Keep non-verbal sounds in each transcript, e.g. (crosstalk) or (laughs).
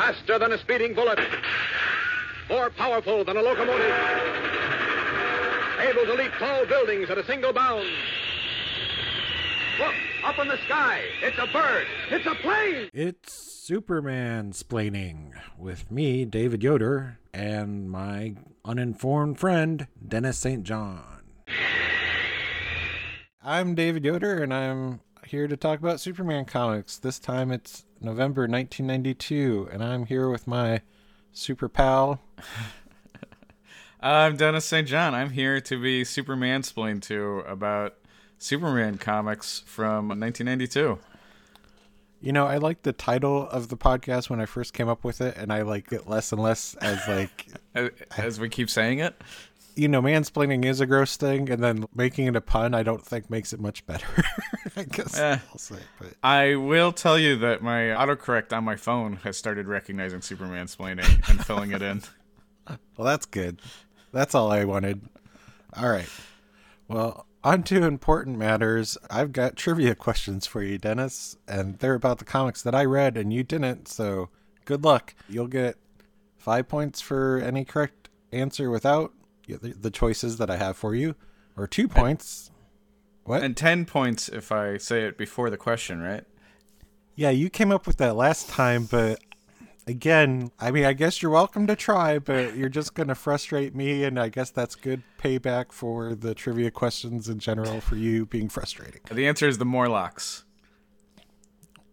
Faster than a speeding bullet. More powerful than a locomotive. Able to leap tall buildings at a single bound. Look, up in the sky. It's a bird. It's a plane. It's Superman splaining with me, David Yoder, and my uninformed friend, Dennis St. John. I'm David Yoder, and I'm here to talk about Superman comics. This time it's November 1992, and I'm here with my super pal. (laughs) I'm Dennis St. John. I'm here to be Superman splained to about Superman comics from 1992. You know, I like the title of the podcast when I first came up with it, and I like it less and less as like, (laughs) As, as we keep saying it, you know, mansplaining is a gross thing, and then making it a pun, I don't think makes it much better. (laughs) I guess Eh. I'll say, but I will tell you that my autocorrect on my phone has started recognizing Superman splaining and filling it in. (laughs) well, that's good. That's all I wanted. All right. Well, on to important matters. I've got trivia questions for you, Dennis, and they're about the comics that I read and you didn't. So good luck. You'll get five points for any correct answer without the the choices that I have for you, or two points. What? And 10 points if I say it before the question, right? yeah, you came up with that last time, but again, I mean, I guess you're welcome to try, but you're just going to frustrate me, and I guess that's good payback for the trivia questions in general for you being frustrating. The answer is the Morlocks.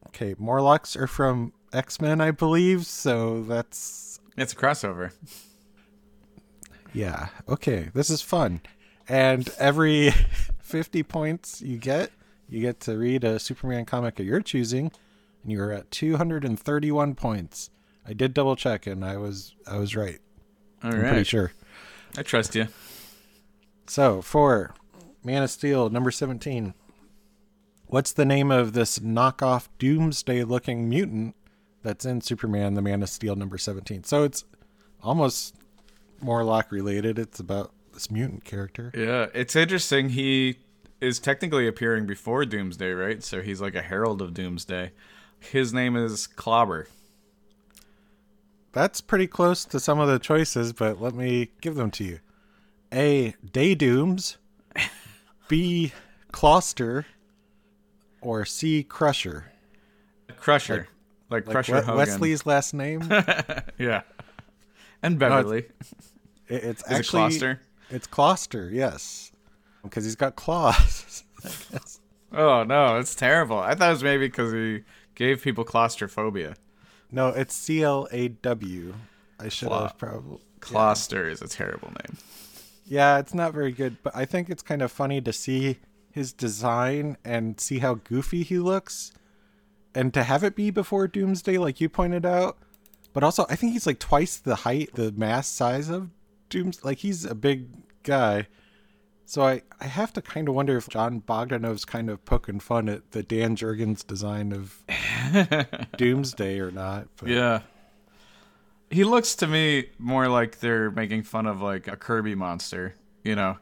Okay, Morlocks are from X Men, I believe, so that's. It's a crossover. Yeah, okay, this is fun. And every (laughs) 50 points you get, you get to read a Superman comic of your choosing, and you're at 231 points. I did double check, and I was I was right. All I'm pretty sure. I trust you. So for Man of Steel number 17, what's the name of this knockoff Doomsday looking mutant that's in Superman the Man of Steel number 17? So it's almost Morlock related. It's about this mutant character. Yeah, it's interesting. He is technically appearing before Doomsday, right? So he's like a herald of Doomsday. His name is Clobber. That's pretty close to some of the choices, but let me give them to you. A. Day Dooms. B. Clawster. Or C. Crusher. Crusher. Like, Like Crusher We- Hogan. Wesley's last name. (laughs) Yeah. And Beverly. (laughs) It- it's Is it actually Clawster? It's Clawster, yes, because he's got claws. I guess. (laughs) Oh, no, it's terrible. I thought it was maybe because he gave people claustrophobia. No, it's C L A W. I should Cla- have probably. Clawster is a terrible name. Yeah, it's not very good, but I think it's kind of funny to see his design and see how goofy he looks, and to have it be before Doomsday, like you pointed out. But also, I think he's like twice the height, the mass size of Dooms. Like he's a big guy. So I, I have to kind of wonder if Jon Bogdanove's kind of poking fun at the Dan Jurgens design of (laughs) Doomsday or not. But Yeah. He looks to me more like they're making fun of like a Kirby monster, you know,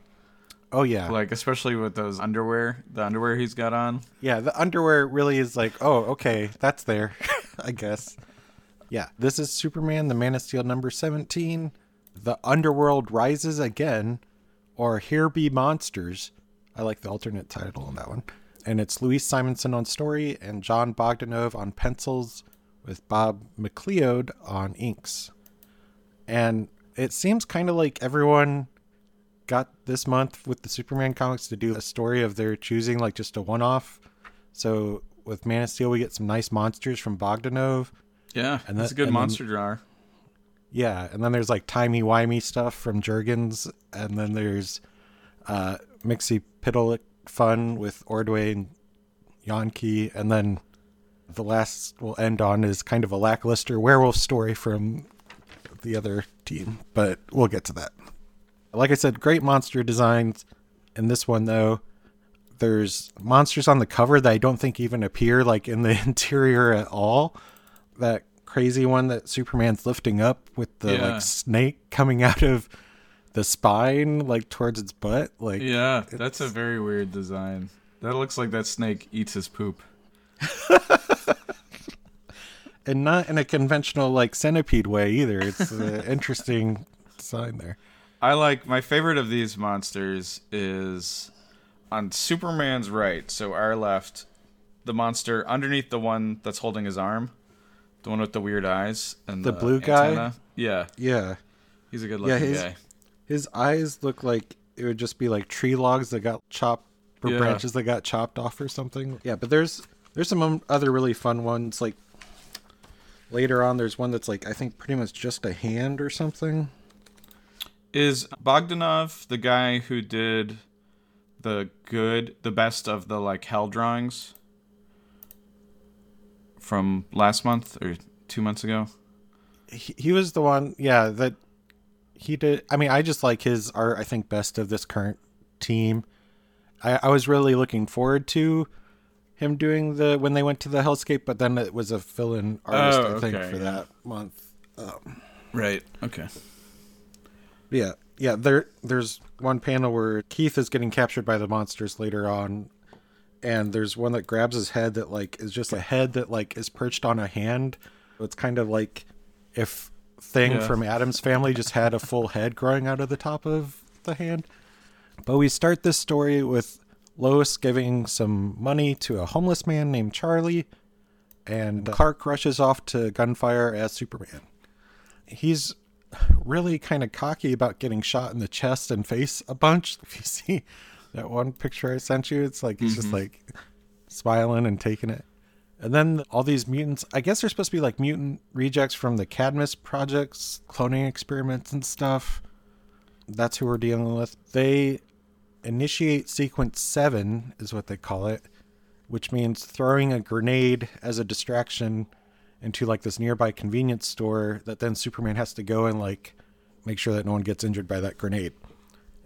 Oh yeah, like especially with those underwear, the underwear he's got on. yeah. The underwear really is like, oh, okay, that's there, (laughs) I guess. Yeah, this is Superman, the Man of Steel number seventeen. The underworld rises again, or here be monsters. I like the alternate title on that one. And it's Louise Simonson on story and Jon Bogdanove on pencils, with Bob McLeod on inks. And it seems kind of like everyone got this month with the Superman comics to do a story of their choosing, like just a one off. So with Man of Steel, we get some nice monsters from Bogdanove. Yeah, And that's that- a good then- monster drawer. Yeah, and then there's like timey wimey stuff from Jurgens, and then there's uh, Mixie Pitalik fun with Ordway and Janke, and then the last we'll end on is kind of a lackluster werewolf story from the other team, but we'll get to that. Like I said, great monster designs. In this one, though, there's monsters on the cover that I don't think even appear like in the (laughs) interior at all. That crazy one that Superman's lifting up with the Yeah. like snake coming (laughs) out of the spine, like towards its butt. Like Yeah, that's a very weird design. That looks like that snake eats his poop. (laughs) and not in a conventional like centipede way either. It's an (laughs) interesting sign there. I like my favorite of these monsters is on Superman's right, so our left, the monster underneath the one that's holding his arm, the one with the weird eyes and The blue guy? Yeah, Yeah, he's a good looking his- guy. his eyes look like it would just be like tree logs that got chopped or Yeah. branches that got chopped off or something. Yeah, but there's there's some um, other really fun ones like later on there's one that's like I think pretty much just a hand or something. Is Bogdanove the guy who did the good, the best of the like hell drawings from last month or two months ago? He, he was the one, yeah, that he did. I mean, I just like his art. I think best of this current team. I, I was really looking forward to him doing the when they went to the Hellscape, but then it was a fill-in artist, Oh, I think, okay, for yeah. that month. Um, right. Okay. Yeah, yeah. There, there's one panel where Keith is getting captured by the monsters later on, and there's one that grabs his head that like is just a head that like is perched on a hand. It's kind of like if Thing Yeah. from Addams family just had a full head growing out of the top of the hand. But we start this story with Lois giving some money to a homeless man named Charlie, and Clark rushes off to gunfire as Superman. He's really kind of cocky about getting shot in the chest and face a bunch. (laughs) If you see that one picture I sent you, it's like he's just mm-hmm. like smiling and taking it. And then all these mutants, I guess they're supposed to be like mutant rejects from the Cadmus projects, cloning experiments and stuff. That's who we're dealing with. They initiate sequence seven, is what they call it, which means throwing a grenade as a distraction into like this nearby convenience store that then Superman has to go and like make sure that no one gets injured by that grenade.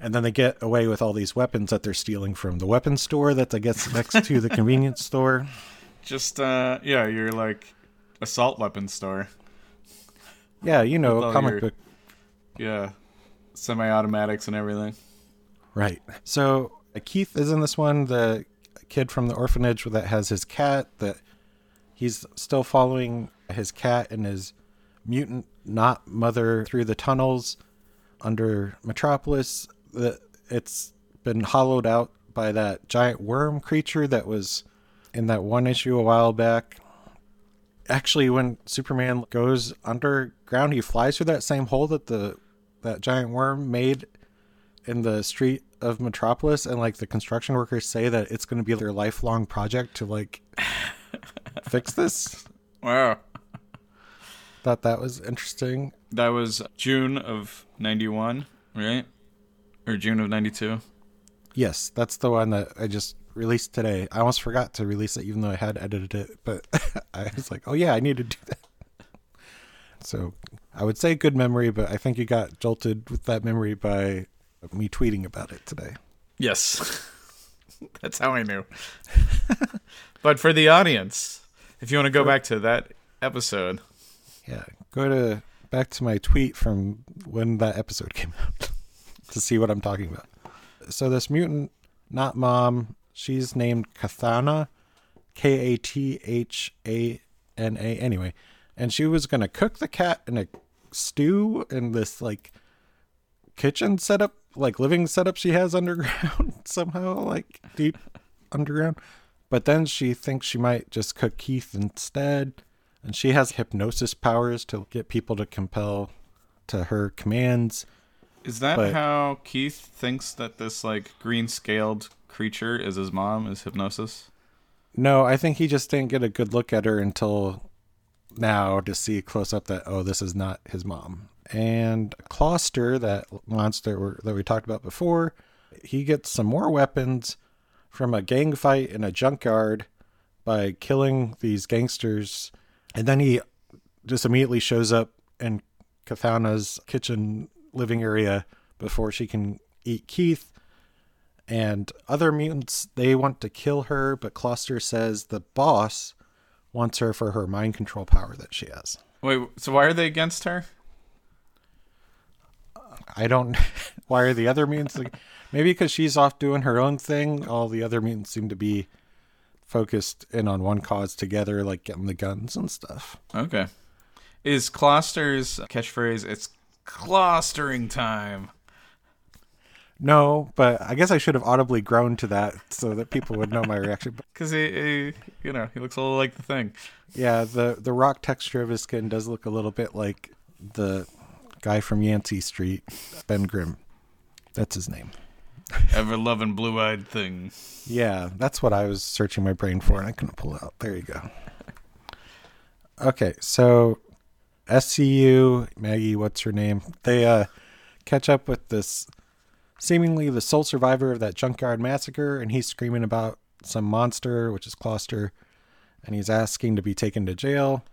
And then they get away with all these weapons that they're stealing from the weapons store that I guess next to the convenience store. (laughs) Just uh, yeah, you're like assault weapon store. Yeah, you know, comic your- book Yeah, semi-automatics and everything. Right. So uh, Keith is in this one, the kid from the orphanage that has his cat that he's still following his cat and his mutant not mother through the tunnels under Metropolis. That it's been hollowed out by that giant worm creature that was in that one issue a while back. Actually, when Superman goes underground, he flies through that same hole that the that giant worm made in the street of Metropolis, and like the construction workers say that it's going to be their lifelong project to like (laughs) fix this. Wow, Thought that was interesting. that was June of '91, right? Or June of '92. Yes, that's the one that I just released today. I almost forgot to release it, even though I had edited it. But (laughs) I was like, oh yeah, I need to do that. So I would say good memory, but I think you got jolted with that memory by me tweeting about it today. Yes, (laughs) that's how I knew. (laughs) but for the audience, if you want to go back to that episode, Yeah, go to back to my tweet from when that episode came out to see what I'm talking about. So this mutant, not mom, she's named Kathana, K A T H A N A. Anyway, and she was gonna cook the cat in a stew in this like kitchen setup, like living setup she has (laughs) underground somehow, like deep underground. But then she thinks she might just cook Keith instead. And she has hypnosis powers to get people to compel to her commands. Is that But- how Keith thinks that this like green scaled creature is his mom? Is hypnosis? No, I think he just didn't get a good look at her until now to see close up that oh, this is not his mom. And Clawster, that monster that we talked about before, he gets some more weapons from a gang fight in a junkyard by killing these gangsters, and then he just immediately shows up in Kathana's kitchen living area before she can eat Keith and other mutants they want to kill her but Clawster says the boss wants her for her mind control power that she has Wait, so why are they against her? i don't (laughs) why are the other mutants like, maybe because she's off doing her own thing all the other mutants seem to be focused in on one cause together, like getting the guns and stuff. Okay. Is Clawster's catchphrase, it's clustering time? No, but I guess I should have audibly groaned to that so that people would know my reaction. (laughs) Because he, he, you know, he looks a little like the thing. yeah, the the rock texture of his skin does look a little bit like the guy from Yancey Street, Ben Grimm. That's his name. Ever loving blue eyed thing. Yeah, that's what I was searching my brain for, and I couldn't pull it out. There you go. Okay, so SCU Maggie, what's her name? They uh, catch up with this seemingly the sole survivor of that junkyard massacre, and he's screaming about some monster, which is Clawster, and he's asking to be taken to jail.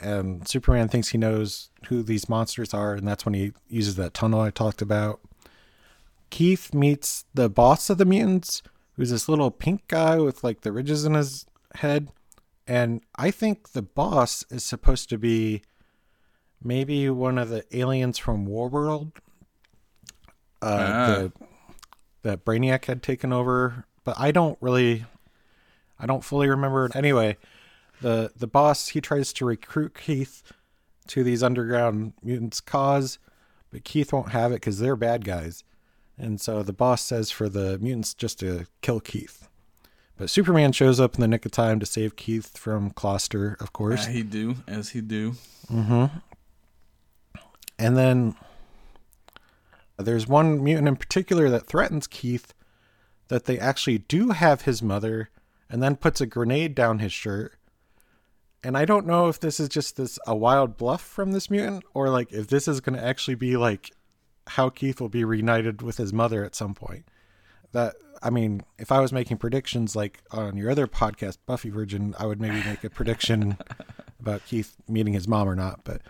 And Superman thinks he knows who these monsters are, and that's when he uses that tunnel I talked about. Keith meets the boss of the mutants, who's this little pink guy with like the ridges in his head. And I think the boss is supposed to be maybe one of the aliens from Warworld. Uh, Ah. the, that Brainiac had taken over, but I don't really, I don't fully remember. Anyway, the the boss he tries to recruit Keith to these underground mutants' cause, but Keith won't have it because they're bad guys. And so the boss says for the mutants just to kill Keith. But Superman shows up in the nick of time to save Keith from Clawster, of course. As he do, as he do. And then uh, there's one mutant in particular that threatens Keith that they actually do have his mother and then puts a grenade down his shirt. And I don't know if this is just this a wild bluff from this mutant or like if this is going to actually be like how Keith will be reunited with his mother at some point. That I mean, if I was making predictions like on your other podcast Buffy Virgin, I would maybe make a prediction (laughs) about Keith meeting his mom or not, but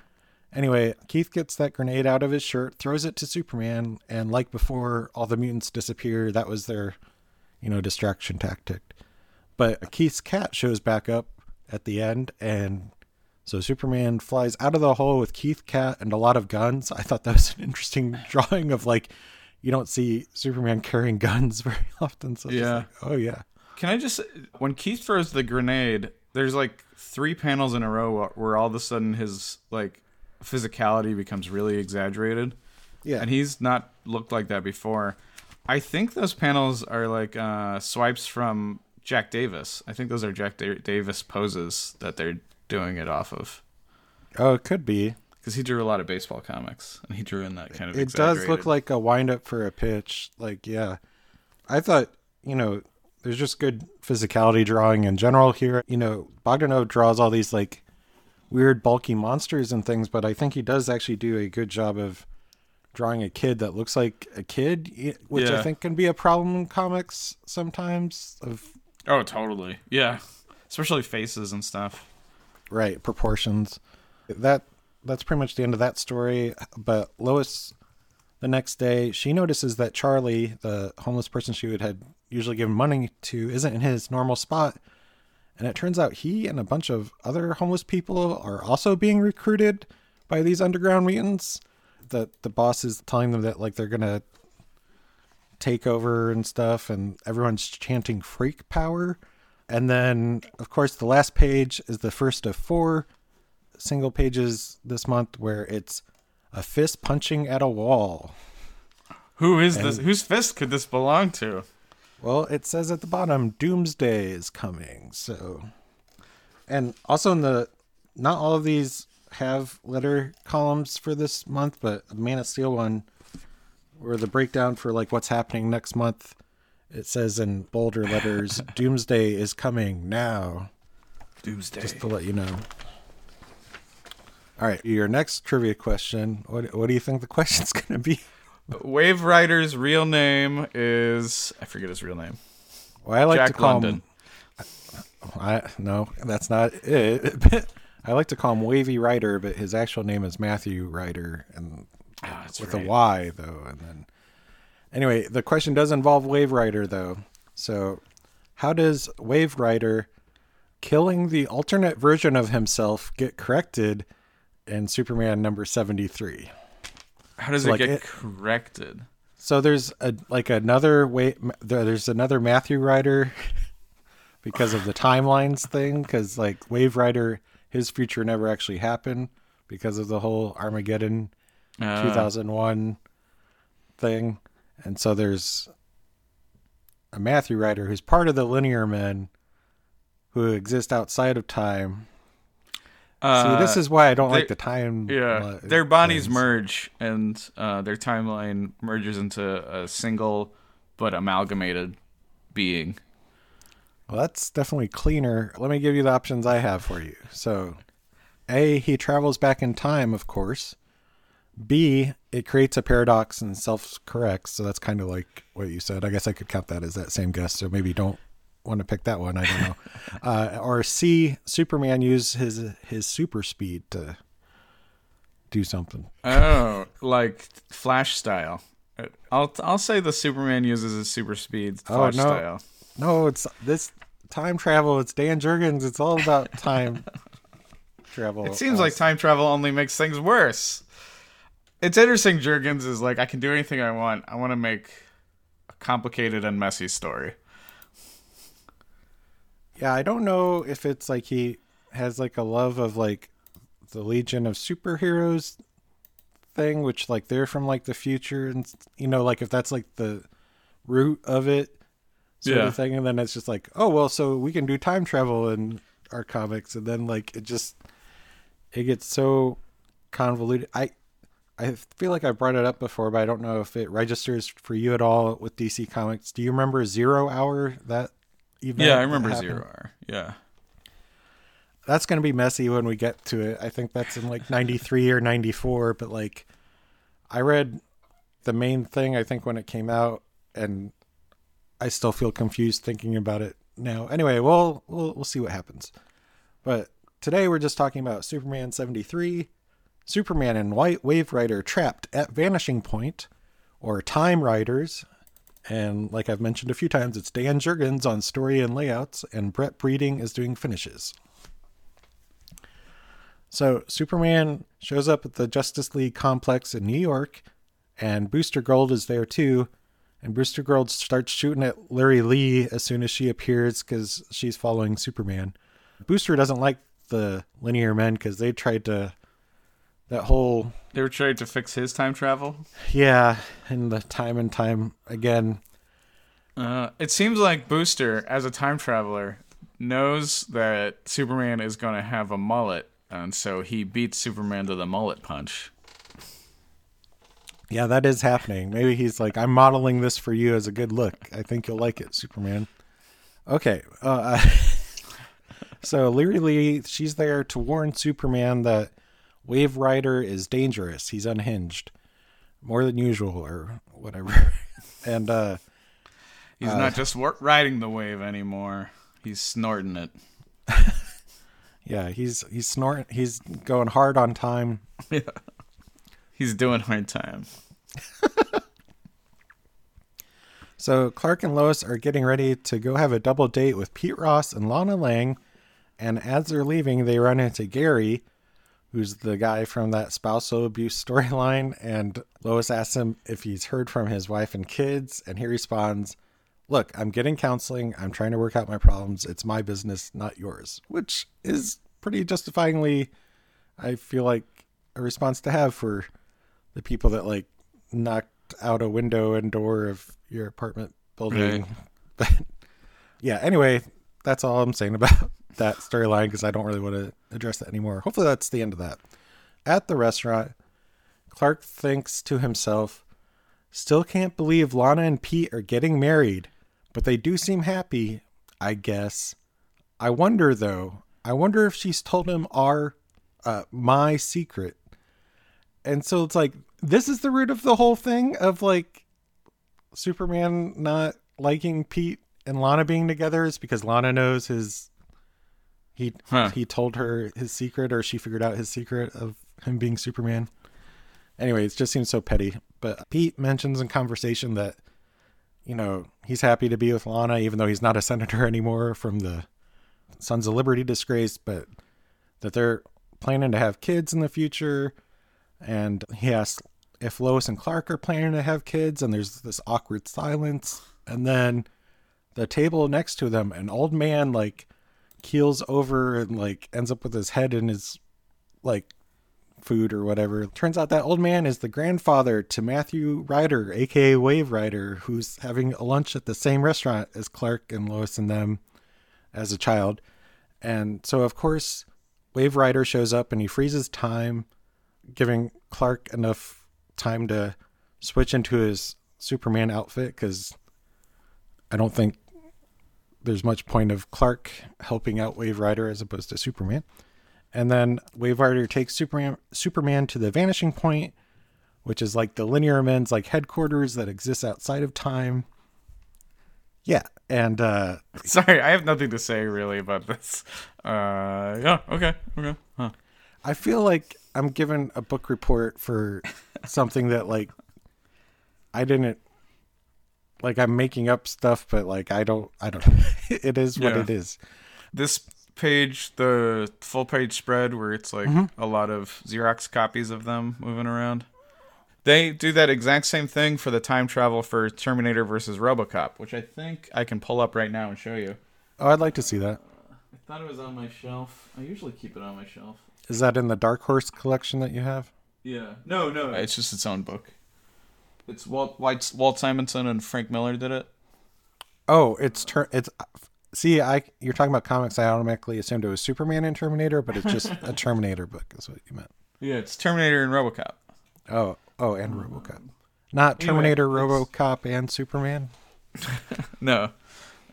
Anyway, Keith gets that grenade out of his shirt, throws it to Superman, and like before, all the mutants disappear. That was their, you know, distraction tactic. But Keith's cat shows back up at the end, and so Superman flies out of the hole with Keith cat and a lot of guns. I thought that was an interesting (laughs) drawing of like, you don't see Superman carrying guns (laughs) very often. So Yeah. like, oh yeah. Can I just when Keith throws the grenade, there's like three panels in a row where all of a sudden his like physicality becomes really exaggerated. Yeah. And he's not looked like that before. I think those panels are like uh, swipes from Jack Davis. I think those are Jack da- Davis poses that they're doing it off of. oh, it could be. Because he drew a lot of baseball comics, and he drew in that kind of. it does look like a wind up for a pitch. Like, yeah. I thought, you know, there's just good physicality drawing in general here. You know, Bogdanove draws all these like weird bulky monsters and things, but I think he does actually do a good job of drawing a kid that looks like a kid, which I think can be a problem in comics sometimes of Oh, totally. Yeah, especially faces and stuff. right proportions. That that's pretty much the end of that story. But Lois, the next day, she notices that Charlie, the homeless person she would had usually given money to, isn't in his normal spot. And it turns out he and a bunch of other homeless people are also being recruited by these underground mutants. That the boss is telling them that like they're gonna take over and stuff, and everyone's chanting freak power. And then, of course, the last page is the first of four single pages this month where it's a fist punching at a wall. Who is this? Whose fist could this belong to? Well, it says at the bottom, Doomsday is coming. So, and also in the, not all of these have letter columns for this month, but the Man of Steel one, where the breakdown for like what's happening next month, it says in bolder letters, (laughs) Doomsday is coming now. Doomsday. Just to let you know. All right, your next trivia question. What what do you think the (laughs) question's going to be? Wave Rider's real name is I forget his real name. Well, I like to call London. him. I no, that's not it. (laughs) I like to call him Wavy Rider, but his actual name is Matthew Ryder, and ah, that's with right. a Y though. And then, anyway, the question does involve Wave Rider though. So, how does Wave Rider killing the alternate version of himself get corrected in Superman number seventy three? How does So, it like, get it- corrected? So there's a like another way. There's another Matthew Ryder (laughs) because of the timelines thing. Because like Wave Rider, his future never actually happened because of the whole Armageddon Uh, 2001 thing. And so there's a Matthew Ryder who's part of the Linear Men who exist outside of time. Uh, See, this is why I don't they- like the time. Yeah, uh, their bodies merge, and uh, their timeline merges into a single but amalgamated being. Well, that's definitely cleaner. Let me give you the options I have for you. So, A, he travels back in time, of course. B, it creates a paradox and self corrects. So that's kind of like what you said. I guess I could count that as that same guess. So maybe don't want to pick that one. I don't know. (laughs) uh, or C, Superman used his his super speed to do something. Oh, like Flash style. I'll I'll say the Superman uses his super speed Oh, no. style. No, it's this time travel. It's Dan Jurgens. It's all about time (laughs) travel. It seems Uh, like time travel only makes things worse. It's interesting. Jurgens is like, I can do anything I want. I want to make a complicated and messy story. Yeah, I don't know if it's like he has like a love of like the Legion of Superheroes thing, which like they're from like the future, and you know, like if that's like the root of it, sort Yeah. of thing, and then it's just like, oh well, so we can do time travel in our comics, and then like it just it gets so convoluted. I I feel like I brought it up before, but I don't know if it registers for you at all with DC Comics. Do you remember Zero Hour that? Event Yeah, I remember? Zero Hour. Yeah. that's going to be messy when we get to it. I think that's in like 93 or 94, but like I read the main thing I think when it came out and I still feel confused thinking about it now. Anyway, we'll we'll we'll see what happens. But today we're just talking about Superman 73, Superman and White Wave Rider trapped at Vanishing Point or Time Riders. And like I've mentioned a few times, it's Dan Jurgens on story and layouts, and Brett Breeding is doing finishes. So Superman shows up at the Justice League complex in New York, and Booster Gold is there too. And Booster Gold starts shooting at Liri Lee as soon as she appears because she's following Superman. Booster doesn't like the Linear Men because they tried to that whole They were trying to fix his time travel. yeah, and the time and time again. Uh, it seems like Booster, as a time traveler, knows that Superman is going to have a mullet, and so he beats Superman to the mullet punch. Yeah, that is happening. Maybe he's like, I'm modeling this for you as a good look. I think you'll like it, Superman. Okay. Uh, (laughs) so Liri Lee, she's there to warn Superman that Wave Rider is dangerous. He's unhinged, more than usual, or whatever. (laughs) and uh, He's not just riding the wave anymore. He's snorting it. (laughs) yeah, he's he's snorting. He's going hard on time. (laughs) He's doing hard time. So Clark and Lois are getting ready to go have a double date with Pete Ross and Lana Lang, and as they're leaving, they run into Gary, who's the guy from that spousal abuse (laughs) storyline, and Lois asks him if he's heard from his wife and kids, and he responds, "Look, I'm getting counseling. I'm trying to work out my problems. It's my business, not yours," which is pretty justifyingly, I feel like, a response to have for the people that like knocked out a window and door of your apartment building. (laughs) But yeah, anyway, that's all I'm saying about that storyline because I don't really want to address that anymore. Hopefully, that's the end of that. At the restaurant, Clark thinks to himself, Still can't believe Lana and Pete are getting married, but they do seem happy, I guess. I wonder, though, I wonder if she's told him our, uh, my secret. And so it's like, this is the root of the whole thing of like Superman not liking Pete and Lana being together is because Lana knows his he Huh. he told her his secret or she figured out his secret of him being Superman. Anyway, it just seems so petty. But Pete mentions in conversation that you know, he's happy to be with Lana even though he's not a senator (laughs) anymore from the Sons of Liberty disgrace, but that they're planning to have kids in the future and he asks if Lois and Clark are planning to have kids, and there's this awkward silence, and then the table next to them, an old man like keels over and like ends up with his head in his like food or whatever. Turns out that old man is the grandfather to Matthew Ryder, aka Wave Rider, who's having a lunch at the same restaurant as Clark and Lois and them as a child. And so, of course, Wave Rider shows up and he freezes time, giving Clark enough time to switch into his Superman outfit because I don't think there's much point of Clark helping out Wave Rider as opposed to Superman. And then Wave Rider takes Superman Superman to the vanishing point, which is like the linear men's like headquarters that exists outside of time. Yeah, and uh (laughs) Sorry, I have nothing to say really about this. Uh, yeah, okay, okay. Huh. I feel like I'm given a book report for something that like I didn't like I'm making up stuff, but like I don't I don't (laughs) it is what Yeah. it is. This page, the full page spread, where it's like mm-hmm. a lot of Xerox copies of them moving around. They do that exact same thing for the time travel for Terminator versus RoboCop, which I think I can pull up right now and show you. Oh, I'd like to see that. I thought it was on my shelf. I usually keep it on my shelf. Is that in the Dark Horse collection that you have? Yeah. No, no. It's just its own book. It's Walt Walt, Walt Simonson and Frank Miller did it. Oh, it's ter- it's see, I you're talking about comics. I automatically assumed it was Superman and Terminator, but it's just (laughs) a Terminator book. Is what you meant. Yeah, it's Terminator and RoboCop. Oh, oh, and RoboCop, not Anyway, Terminator, it's- RoboCop, and Superman. (laughs) No.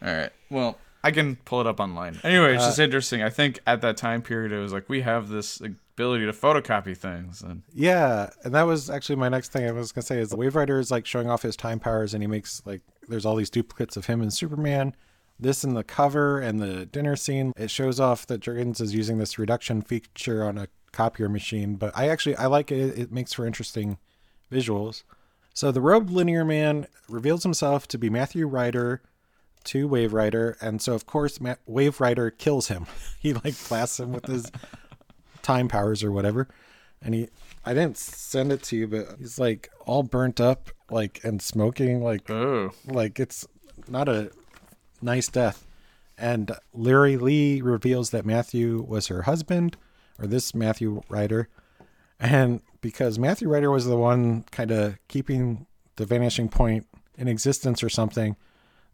All right. Well, I can pull it up online. Anyway, it's just interesting. I think at that time period, it was like we have this ability to photocopy things, and Yeah, and that was actually my next thing I was gonna say is the Wave Rider is like showing off his time powers, and he makes like there's all these duplicates of him and Superman. This in the cover and the dinner scene, it shows off that Jurgens is using this reduction feature on a copier machine. But I actually I like it; it makes for interesting visuals. So the robed linear man reveals himself to be Matthew Ryder to Wave Rider, and so of course Ma- Wave Rider kills him. (laughs) he like blasts him with his (laughs) time powers or whatever. And he, I didn't send it to you, but he's like all burnt up, like and smoking, like oh, like it's not a nice death. And Liri Lee reveals that Matthew was her husband, or this Matthew Ryder, and because Matthew Ryder was the one kind of keeping the vanishing point in existence or something,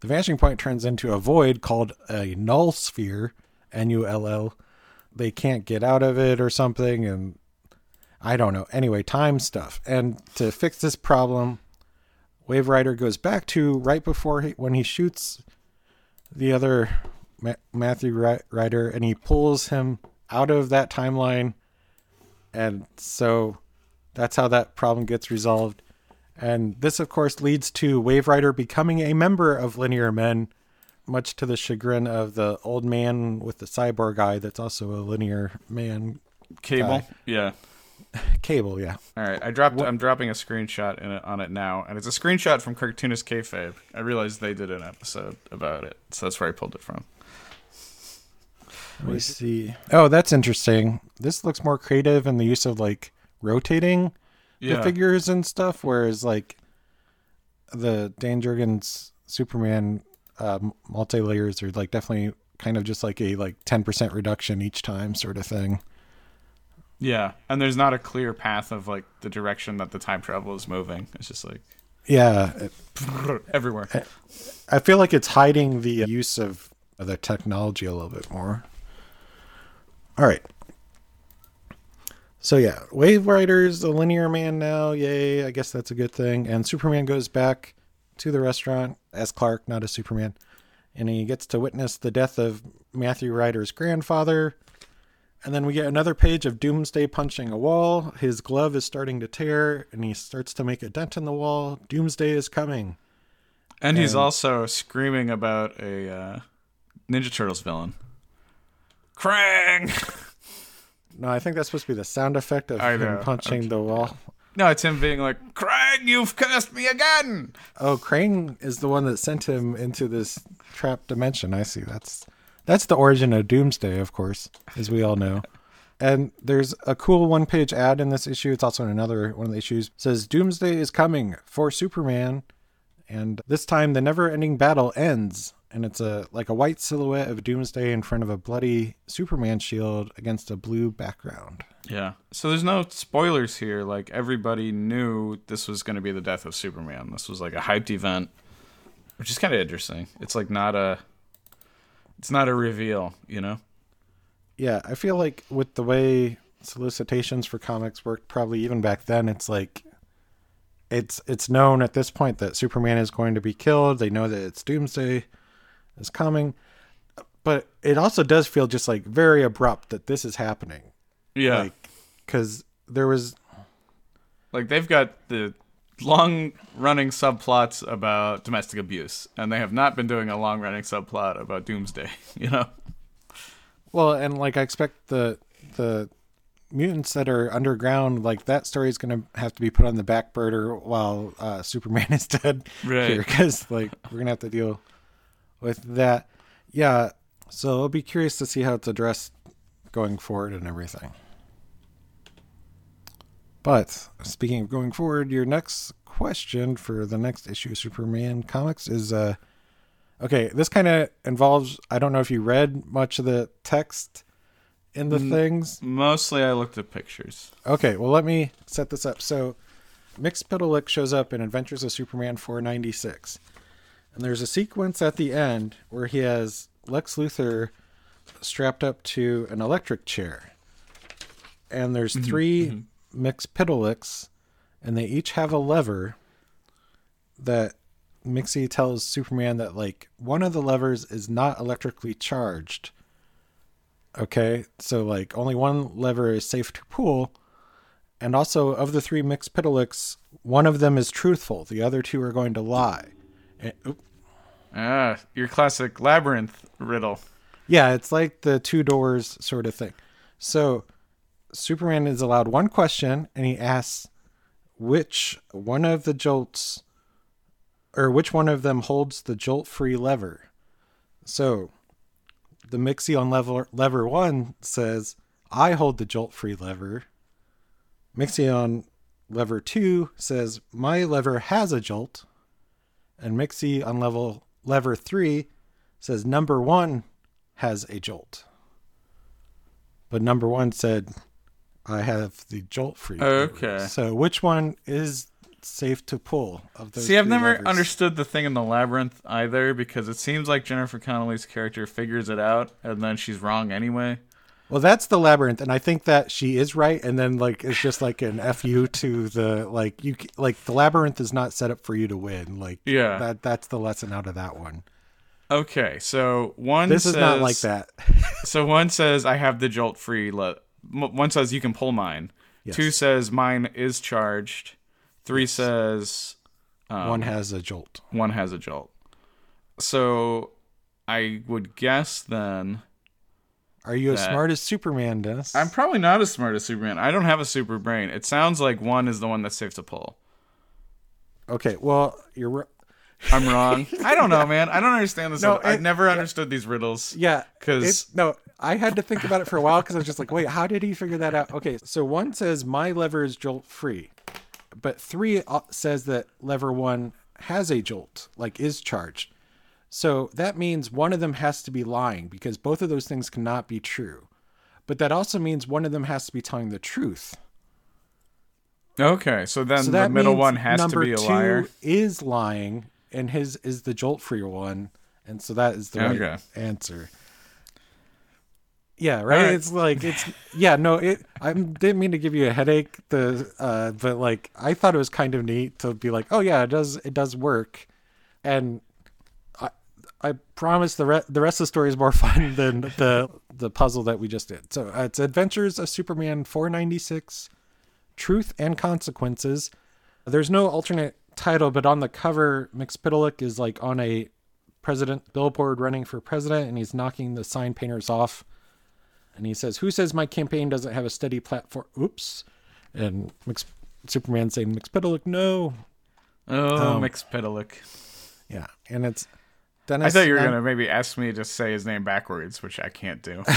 the vanishing point turns into a void called a null sphere, N U L L. They can't get out of it or something, and I don't know. Anyway, time stuff. And to fix this problem, Wave Rider goes back to right before he, when he shoots the other Ma- Matthew Ryder, and he pulls him out of that timeline, and so that's how that problem gets resolved. And this, of course, leads to Wave Rider becoming a member of Linear Men, much to the chagrin of the old man with the cyborg eye that's also a Linear Man cable. Guy. Yeah. cable. Yeah. All right, I dropped. I'm dropping a screenshot in it, on it now, and it's a screenshot from Cartoonist Kayfabe. I realized they did an episode about it, so that's where I pulled it from. Let me see. Oh, that's interesting. This looks more creative in the use of like rotating Yeah. the figures and stuff, whereas like the Dan Jurgens Superman uh, multi layers are like definitely kind of just like a like ten percent reduction each time sort of thing. Yeah, and there's not a clear path of like the direction that the time travel is moving. It's just like Yeah, it- (laughs) everywhere. I feel like it's hiding the use of the technology a little bit more. All right. So yeah, Wave Rider's a linear man now. Yay! I guess that's a good thing. And Superman goes back to the restaurant as Clark, not as Superman, and he gets to witness the death of Matthew Ryder's grandfather. And then we get another page of Doomsday punching a wall. His glove is starting to tear, and he starts to make a dent in the wall. Doomsday is coming. And he's also screaming about a uh, Ninja Turtles villain. Krang! (laughs) No, I think that's supposed to be the sound effect of I him know. punching the wall. No, it's him being like, Krang, you've cursed me again! Oh, Krang is the one that sent him into this trap dimension. I see. That's that's the origin of Doomsday, of course, as we all know. And there's a cool one-page ad in this issue. It's also in another one of the issues. It says Doomsday is coming for Superman, And this time, the never-ending battle ends, and it's a like a white silhouette of Doomsday in front of a bloody Superman shield against a blue background. Yeah. So there's no spoilers here. Like everybody knew this was going to be the death of Superman. This was like a hyped event, which is kind of interesting. It's like not a it's not a reveal, you know? Yeah, I feel like with the way solicitations for comics worked probably even back then it's like it's it's known at this point that Superman is going to be killed. They know that it's Doomsday is coming. But it also does feel just like very abrupt that this is happening. Yeah. Like cuz there was Like they've got the long running subplots about domestic abuse and they have not been doing a long running subplot about doomsday, (laughs) you know. well and like I expect the the mutants that are underground like that story is going to have to be put on the back burner while uh, Superman (laughs) is dead Right. here cuz like we're going to have to deal with that. Yeah, so I'll be curious to see how it's addressed going forward and everything. But speaking of going forward, your next question for the next issue of Superman comics is uh okay, this kind of involves I don't know if you read much of the text in the things. Mostly I looked at pictures. Okay, well let me set this up. So Mxyzptlk shows up in Adventures of Superman 496. And there's a sequence at the end where he has Lex Luthor strapped up to an electric chair. And there's mm-hmm, 3 mm-hmm. Mxyzptlks, and they each have a lever that Mixie tells Superman that like one of the levers is not electrically charged. Okay, so like only one lever is safe to pull, and also of the three Mxyzptlks, one of them is truthful. The other two are going to lie. And, Ah, your classic labyrinth riddle. yeah, it's like the two doors sort of thing. So Superman is allowed one question, and he asks which one of the jolts, or which one of them holds the jolt-free lever. So the Mixie on lever lever one says, "I hold the jolt-free lever." Mixie on lever two says, "My lever has a jolt," and Mixie on level lever three says, "Number one has a jolt." But number one said, "I have the jolt-free." lever." Okay. So which one is safe to pull of those? See, I've never levers? understood the thing in the labyrinth either because it seems like Jennifer Connelly's character figures it out and then she's wrong anyway. Well, that's the labyrinth, and I think that she is right. And then like it's just like an fu to the like you like the labyrinth is not set up for you to win. Like Yeah. that that's the lesson out of that one. Okay, so one This says, is not like that. (laughs) So one says I have the jolt free. Le- one says you can pull mine. Yes. Two says mine is charged. Three says um, one has a jolt. one has a jolt. So I would guess then Are you as smart as Superman, Dennis? I'm probably not as smart as Superman. I don't have a super brain. It sounds like one is the one that's safe to pull. okay. Well, you're I'm wrong. (laughs) I don't know, man. I don't understand this. No, I've it- never understood these riddles. yeah. 'Cause- it's- no, I had to think about it for a while because I was just like, wait, how did he figure that out? Okay, so one says my lever is jolt free, but three uh, says that lever one has a jolt, like is charged. So that means one of them has to be lying because both of those things cannot be true. But that also means one of them has to be telling the truth. Okay, so then So the middle one has to be a liar. Is lying, and his is the jolt free one, and so that is the right answer. Yeah, right. Alright. It's like it's yeah. No, it. I didn't mean to give you a headache. The uh, but like I thought it was kind of neat to be like, oh yeah, it does. It does work, and I promise the re- the rest of the story is more (laughs) fun than the the puzzle that we just did. So uh, it's Adventures of Superman 496, Truth and Consequences. There's no alternate title, but on the cover, Mxyzptlk is like on a president billboard running for president, and he's knocking the sign painters off. And he says, "Who says my campaign doesn't have a steady platform?" Oops. And Mix- Superman saying, "Mxyzptlk, no." Oh, Um, Mxyzptlk. Yeah, and it's I thought you were um, gonna maybe ask me to say his name backwards, which I can't do. (laughs)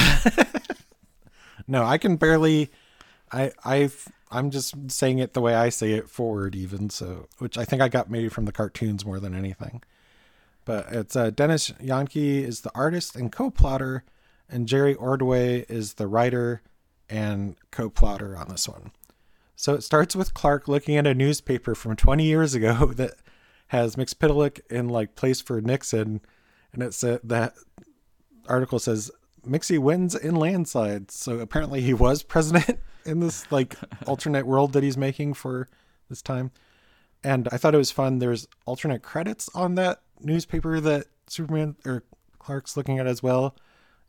No, I can barely I I I'm just saying it the way I say it forward even so which I think I got maybe from the cartoons more than anything. But it's uh, Dennis Janke is the artist and co-plotter and Jerry Ordway is the writer and co-plotter on this one. So it starts with Clark looking at a newspaper from 20 years ago (laughs) that has Mxyzptlk in like place for Nixon and it said that article says Mixie wins in landslides. So apparently he was (laughs) president in this like (laughs) alternate world that he's making for this time. And I thought it was fun. There's alternate credits on that newspaper that Superman or Clark's looking at as well.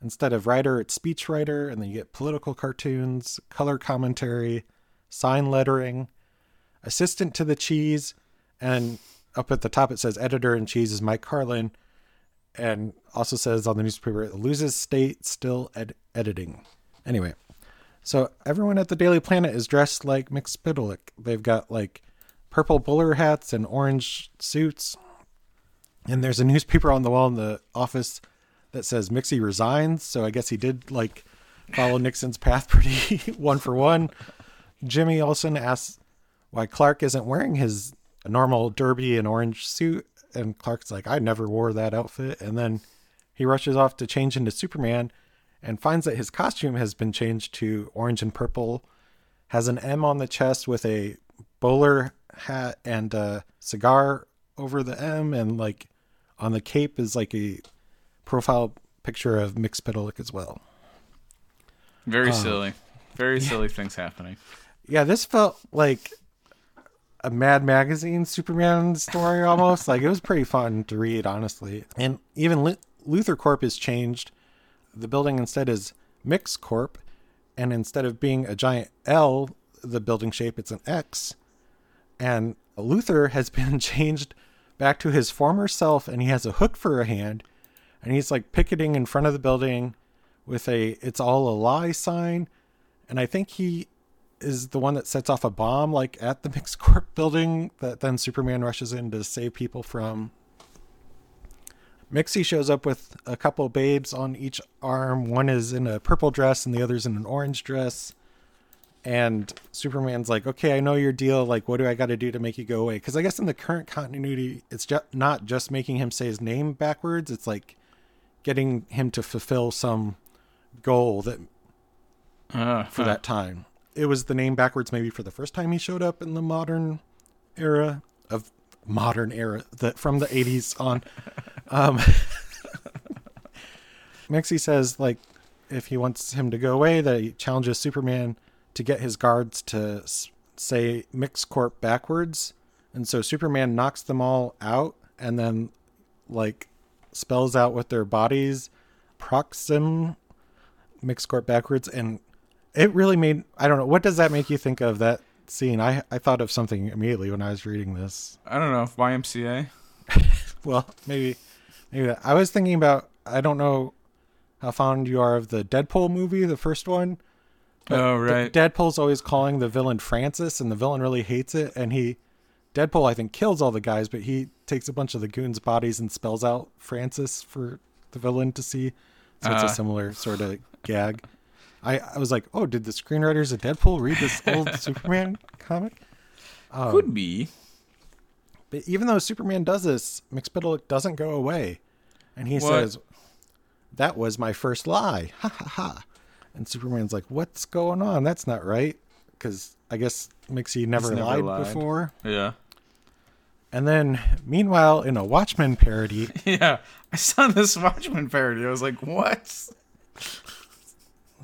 Instead of writer, it's speechwriter, and then you get political cartoons, color commentary, sign lettering, assistant to the cheese, and up at the top it says editor in cheese is Mike Carlin, and also says on the newspaper it loses state still ed- editing. Anyway, so everyone at the Daily Planet is dressed like Mxyzptlk. They've got like purple bowler hats and orange suits. And there's a newspaper on the wall in the office that says Mixie resigns. So I guess he did like follow Nixon's path pretty (laughs) one for one. Jimmy Olsen asks why Clark isn't wearing his normal derby and orange suit. And Clark's like, I never wore that outfit. And then he rushes off to change into Superman and finds that his costume has been changed to orange and purple, has an M on the chest with a bowler hat and a cigar over the M, and like on the cape is like a profile picture of Mxyzptlk as well. Very um, silly. Very silly things happening. Yeah, this felt like a Mad Magazine Superman story almost. like it was pretty fun to read, honestly. And even Lu- Luthor Corp is changed. The building instead is Mix Corp, and instead of being a giant L, the building shape, it's an X. And Luthor has (laughs) been changed back to his former self, and he has a hook for a hand, and he's like picketing in front of the building with a "It's all a lie" sign. And I think he is the one that sets off a bomb like at the (laughs) MixCorp building that then Superman rushes in to save people from. Mixie shows up with a couple babes on each arm. One is in a purple dress and the other's in an orange dress. And Superman's like, "Okay, I know your deal. Like, what do I got to do to make you go away?" Because I guess in the current continuity, it's just not just making him say his name backwards. It's like getting him to fulfill some goal that Uh, for that time. It was the name backwards maybe for the first time he showed up in the modern era of modern era that from the 80s on. Um, (laughs) Mixie says like if he wants him to go away that he challenges Superman to get his guards to say Mix Corp backwards. And so Superman knocks them all out and then like spells out with their bodies Proxim Mixcorp backwards and it really made I don't know what does that make you think of that scene I I thought of something immediately when I was reading this I don't know. if YMCA. (laughs) well maybe maybe that. I was thinking about I don't know how fond you are of the Deadpool movie the first one Oh right. Deadpool's always calling the villain Francis and the villain really hates it and he Deadpool I think kills all the guys but he takes a bunch of the goons bodies and spells out Francis for the villain to see so it's Uh. a similar sort of gag I, I was like, oh, did the screenwriters of Deadpool read this old (laughs) Superman comic? Um, Could be. But even though Superman does this, Mxyzptlk doesn't go away. And he What? says, that was my first lie. (laughs) Ha ha ha. And Superman's like, what's going on? That's not right. Because I guess Mixie never, never lied, lied. before. Yeah. And then, meanwhile, in a Watchmen parody, (laughs) Yeah. I saw this Watchmen parody. I was like, what?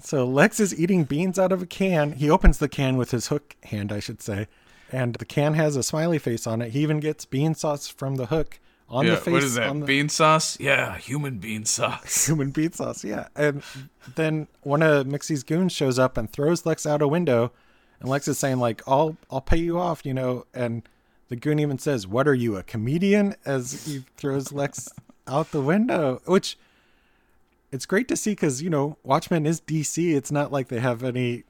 So Lex is eating beans out of a can. He opens the can with his hook hand, I should say. And the can has a smiley face on it. He even gets bean sauce from the hook on yeah. the face. what is that? the- Bean sauce? Yeah, human bean sauce. (laughs) human bean sauce, yeah. And then one of Mixie's goons shows up and throws Lex out a window. And Lex is saying, like, I'll I'll pay you off, you know. And the goon even says, What are you, a comedian? As he throws Lex out the window. Which it's great to see because, you know, Watchmen is DC. It's not like they have any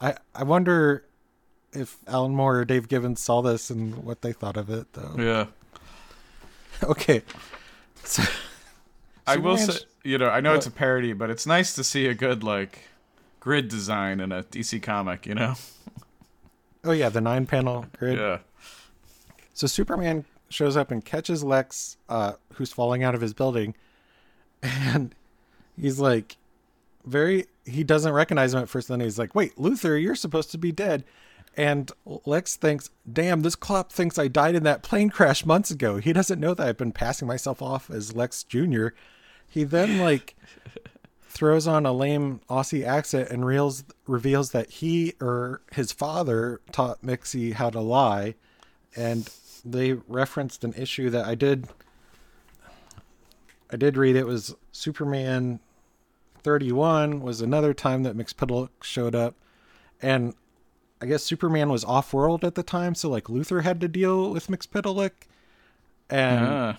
I I wonder if Alan Moore or Dave Gibbons saw this and what they thought of it though. Yeah. (laughs) Okay. So I will say, you know, I know it's a parody, but it's nice to see a good like grid design in a DC comic, you know? Oh yeah, the nine panel grid. Yeah. So Superman shows up and catches Lex, uh, who's falling out of his building, (laughs) and he's like, very. He doesn't recognize him at first. Then he's like, "Wait, Luthor, you're supposed to be dead." And Lex thinks, "Damn, this cop thinks I died in that plane crash months ago. He doesn't know that I've been passing myself off as Lex Jr." He then like (laughs) throws on a lame Aussie accent and reels, reveals that he or his father taught Mixie how to lie, and they referenced an issue that I did. I did read. It was Superman 31 was another time that Mxyzptlk showed up, and I guess Superman was off world at the time, so like Luthor had to deal with Mxyzptlk, and Ah.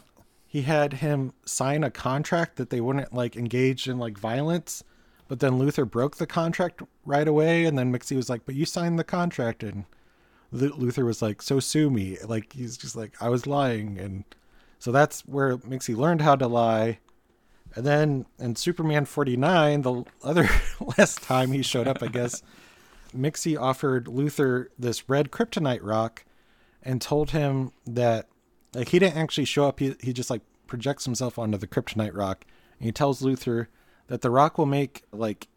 he had him sign a contract that they wouldn't like engage in like violence. But then luthor broke the contract right away and then mixie was like but you signed the contract. And Lu- luthor was like so sue me. Like he's just like i was lying. And so that's where mixie learned how to lie and then in superman 49 the other (laughs) last time he showed up i guess (laughs) mixie offered luthor this red kryptonite rock and told him that like he didn't actually show up. He, he just like projects himself onto the kryptonite rock. And he tells luthor that the rock will make like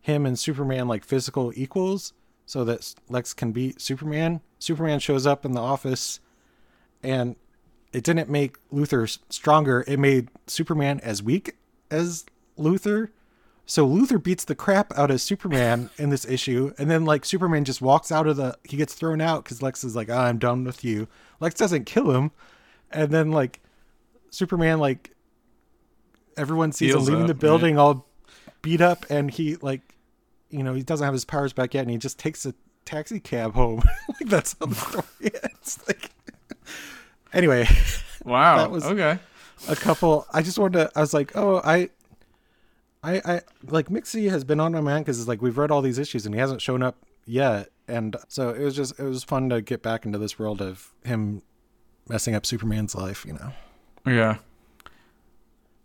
him and superman like physical equals so that lex can beat superman. Superman shows up in the office and it didn't make luthor stronger it made superman as weak as luthor so Luthor beats the crap out of Superman (laughs) in this issue, and then like Superman just walks out of the. He gets thrown out because Lex is like, "Ah, "I'm done with you." Lex doesn't kill him, and then like Superman like everyone sees Heals him leaving up, the building all beat up, and he like you know he doesn't have his powers back yet, and he just takes a taxi cab home. like (laughs) that's how the story (laughs) ends. Like anyway, (laughs) Wow. That was- okay. a couple. I just wanted to. I was like, oh, I, I, I like Mixie has been on my mind because it's like we've read all these issues and he hasn't shown up yet, and so it was just it was fun to get back into this world of him messing up Superman's life, you know. Yeah.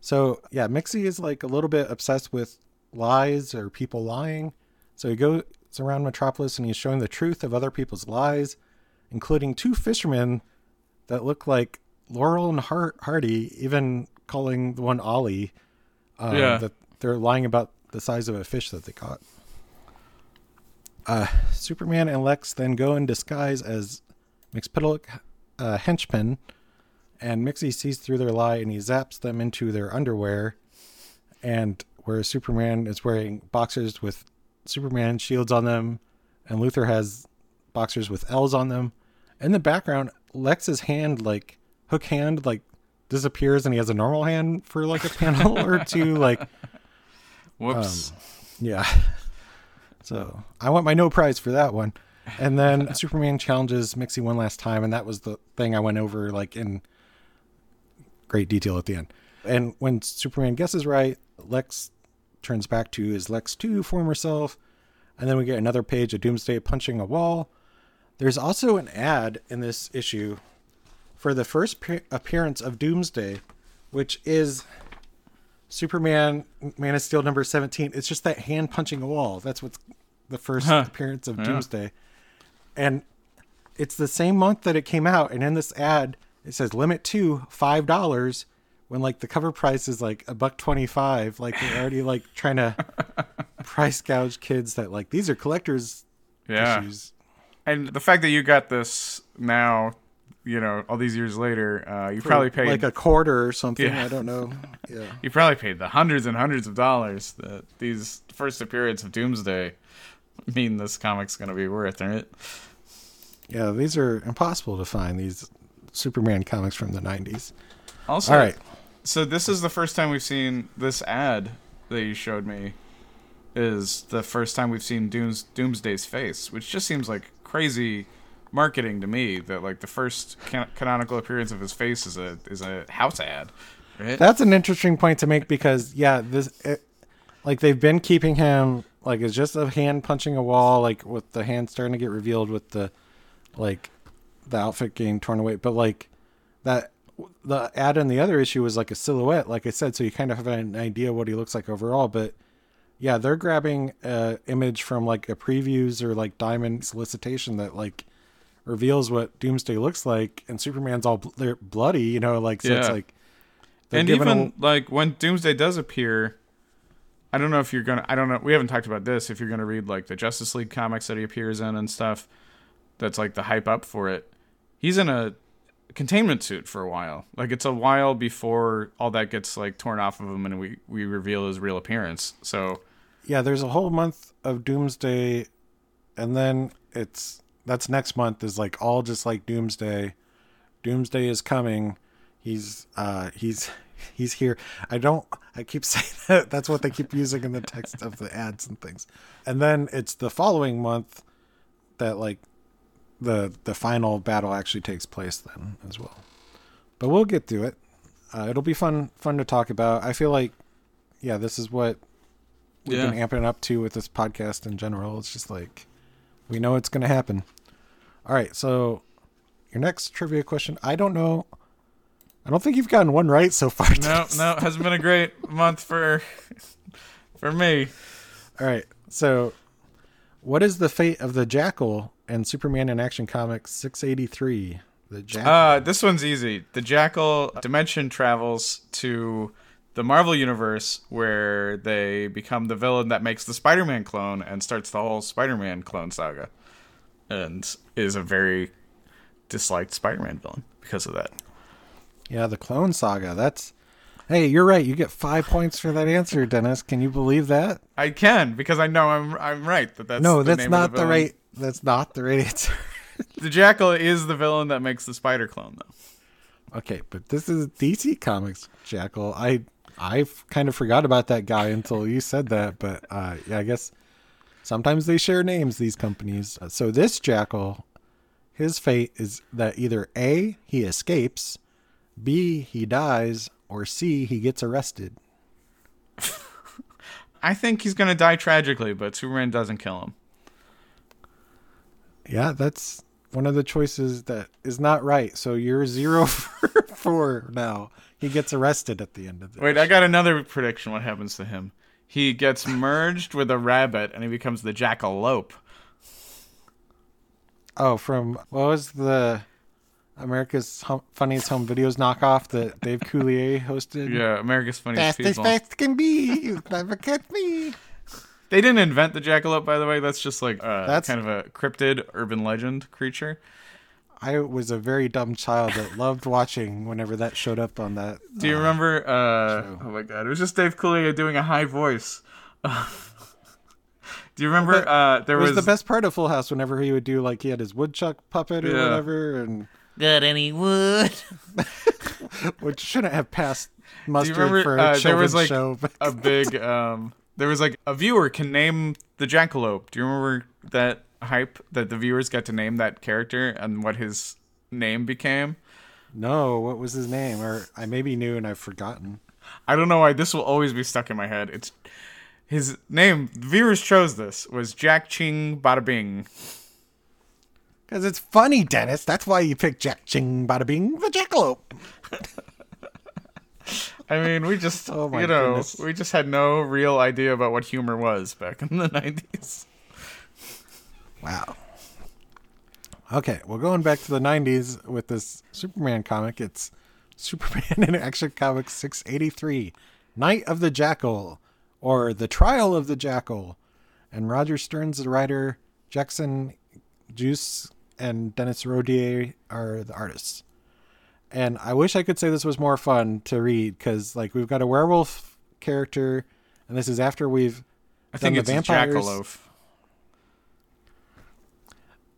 So yeah, Mixie is like a little bit obsessed with lies or people lying. So he goes around Metropolis and he's showing the truth of other people's lies, including two fishermen that look like Laurel and Har- Hardy, even calling the one Ollie. Uh, Yeah. That they're lying about the size of a fish that they caught. Uh, Superman and Lex then go in disguise as Mxyzptlk uh, henchmen and Mixie sees through their lie and he zaps them into their underwear. And where Superman is wearing boxers with Superman shields on them, and Luthor has boxers with L's on them. In the background, Lex's hand, like hook hand, like disappears, and he has a normal hand for like a panel or (laughs) two. Like, Whoops. Um, yeah. So I want my no prize for that one. And then (laughs) Superman challenges Mixie one last time, and that was the thing I went over like in great detail at the end. And when Superman guesses right, Lex turns back to his Lex 2 former self, and then we get another page of Doomsday punching a wall. There's also an ad in this issue for the first pe- appearance of Doomsday, which is Superman Man of Steel number 17. It's just that hand punching a wall. That's what's the first Huh. appearance of Yeah. Doomsday. And it's the same month that it came out. And in this ad, it says limit to $5 when like the cover price is like a buck 25. Like they're already like trying to (laughs) price gouge kids that like these are collectors yeah. issues. And the fact that you got this now, you know, all these years later, uh, you probably paid like a quarter or something. Yeah. I don't know. (laughs) Yeah. you probably paid the hundreds and hundreds of dollars that these first appearance of Doomsday mean this comic's gonna be worth, right? Yeah, these are impossible to find. These Superman comics from the '90s. Also, All right, So this is the first time we've seen this ad that you showed me. Is the first time we've seen Dooms Doomsday's face, which just seems like crazy marketing to me. That like the first can- canonical appearance of his face is a is a house ad, right? that's an interesting point to make because yeah, this it, like they've been keeping him like it's just a hand punching a wall, like with the hand starting to get revealed with the like the outfit getting torn away, but like that the ad in the other issue was like a silhouette, like I said, so you kind of have an idea what he looks like overall, but Yeah, they're grabbing a image from like a previews or like diamond solicitation that like reveals what Doomsday looks like, and Superman's all bl- they're bloody, you know, like so it's like and even a- like when Doomsday does appear, I don't know if you're gonna. I don't know. We haven't talked about this. If you're gonna read like the Justice League comics that he appears in and stuff, that's like the hype up for it. He's in a containment suit for a while. Like it's a while before all that gets like torn off of him and we we reveal his real appearance. So yeah, there's a whole month of Doomsday, and then it's that's next month is like all just like Doomsday. Doomsday is coming. He's uh he's (laughs) he's here. I don't I keep (laughs) saying that that's what they keep using in the text of the ads and things. And then it's the following month that like the the final battle actually takes place then as well. But we'll get to it. Uh, it'll be fun fun to talk about. I feel like yeah, this is what we've Yeah. been amping up to with this podcast in general. It's just like we know it's going to happen. All right, so your next trivia question. I don't know. I don't think you've gotten one right so far. no, (laughs) no, it hasn't been a great month for (laughs) for me. All right, so what is the fate of the Jackal and Superman in Action Comics 683? The Jackal. Uh, this one's easy. The Jackal dimension travels to the Marvel universe where they become the villain that makes the Spider-Man clone and starts the whole Spider-Man clone saga, and is a very disliked Spider-Man villain because of that. yeah, the Clone Saga. That's. Hey, you're right. You get five points for that answer, Denis. Can you believe that? I can because I know I'm I'm right that that's no, the that's name of not the, villain. right. That's not the right answer. The Jackal is the villain that makes the Spider clone though. Okay, but this is DC Comics Jackal. I I kind of forgot about that guy until you said that, but uh, yeah, I guess sometimes they share names. These companies. Uh, So this Jackal, his fate is that either a he escapes, b he dies, or c he gets arrested. (laughs) I think he's gonna die tragically, but Superman doesn't kill him. Yeah, that's one of the choices that is not right. So you're zero (laughs) for four now. He gets arrested at the end of it. Wait, I got another prediction. What happens to him? He gets (laughs) merged with a rabbit, and he becomes the jackalope. Oh, from what was the America's hum, Funniest Home Videos knockoff that Dave Coulier hosted? Yeah, America's Funniest Fast as People. fast can be. You never catch me. They didn't invent the jackalope, by the way. That's just like uh, That's- kind of a cryptid urban legend creature. I was a very dumb child that loved watching whenever that showed up on that. Do you remember? Uh, oh my god, it was just Dave Coulier doing a high voice. (laughs) Do you remember? Uh, there It was, was, the best part of Full House whenever he would do like he had his woodchuck puppet or Yeah. whatever, and Got any wood? (laughs) which shouldn't have passed Do you mustard remember? for a Uh, there children's was like show. But a big. (laughs) Um, there was like a viewer can name the jackalope. Do you remember that hype that the viewers got to name that character and what his name became? no, what was his name? Or I maybe knew and I've forgotten. I don't know why this will always be stuck in my head. It's his name. The viewers chose this was Jack Ching Bada Bing. Because it's funny, Denis. That's why you picked Jack Ching Bada Bing, the Jackalope. (laughs) I mean, we just Oh you know goodness. we just had no real idea about what humor was back in the (laughs) nineties. Wow. Okay, well, going back to the 90s with this Superman comic, it's Superman (laughs) in Action Comics 683 Night of the Jackal, or The Trial of the Jackal. And Roger Stern's the writer, Jackson Guice and Denis Rodier are the artists. And I wish I could say this was more fun to read because, like, we've got a werewolf character, and this is after we've I done it's the a vampires.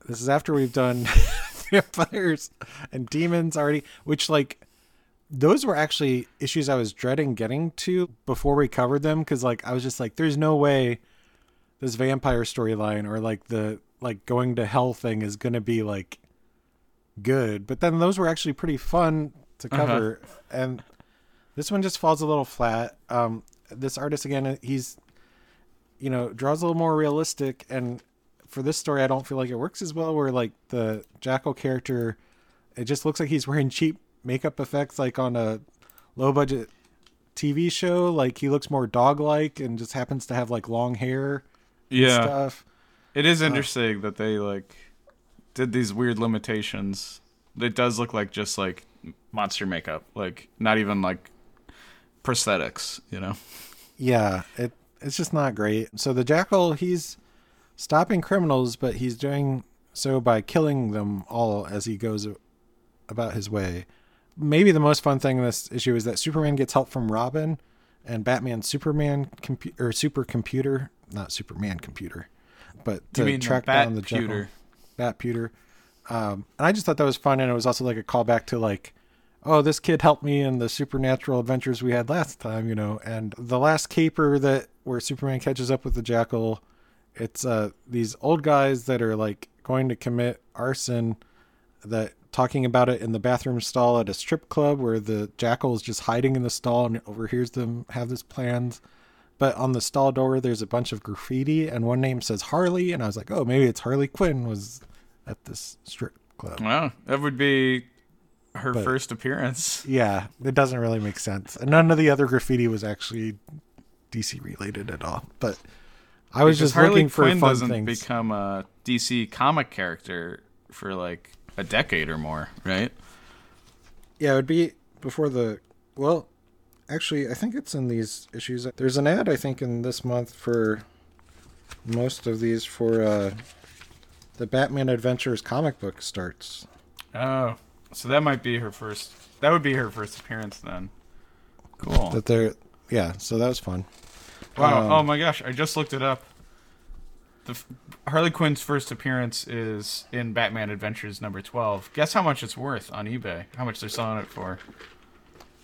This is after we've done (laughs) vampires and demons already, which like those were actually issues I was dreading getting to before we covered them because like I was just like, there's no way this vampire storyline or like the like going to hell thing is gonna be like good. But then those were actually pretty fun to uh-huh. cover, and this one just falls a little flat. Um, this artist again, uh, he's you know draws a little more realistic and for this story, I don't feel like it works as well. Where like the Jackal character, it just looks like he's (laughs) wearing cheap makeup effects, like on a low budget TV show, like he looks more dog-like and just happens to have like long hair Yeah. stuff. It is uh, interesting that they like did these weird limitations. It does look like just like monster makeup, like not even like prosthetics, you know. Yeah, it it's just not great. So the jackal, he's stopping criminals, but he's doing so by killing them all as he goes about his way. Maybe the most fun thing in this issue is that Superman gets help from Robin and Batman Superman compu- or supercomputer, not Superman computer, but to track the down the jackal. Bat-puter. Batputer. Um, and I just thought that was fun, and it was also like a callback to like, oh, this kid helped me in the supernatural adventures we had last time, you know. And the last caper that where Superman catches up with the Jackal, it's uh these old guys that are like going to commit arson, that talking about it in the bathroom stall at a strip club where the Jackal is just hiding in the stall and overhears them have this plans. But on the stall door, there's a bunch of graffiti, and one name says Harley, and I was like, oh, maybe it's Harley Quinn was at this strip club. Wow, that would be her But- first appearance. Yeah, it doesn't really make sense. And none of the other graffiti was actually DC related at all. But I was Because just Harley looking for Quinn fun doesn't things. become a DC comic character for like a decade or more, right? Yeah, it would be before the. Well, actually, I think it's in these issues. There's an ad, I think, in this month for most of these for uh, the Batman Adventures comic book starts. Oh, so that might be her first. That would be her first appearance then. Cool. That they're. Yeah, so that was fun. Wow. Um, oh my gosh, I just looked it up. The Harley Quinn's first appearance is in Batman Adventures number 12. Guess how much it's worth on eBay? How much they're selling it for?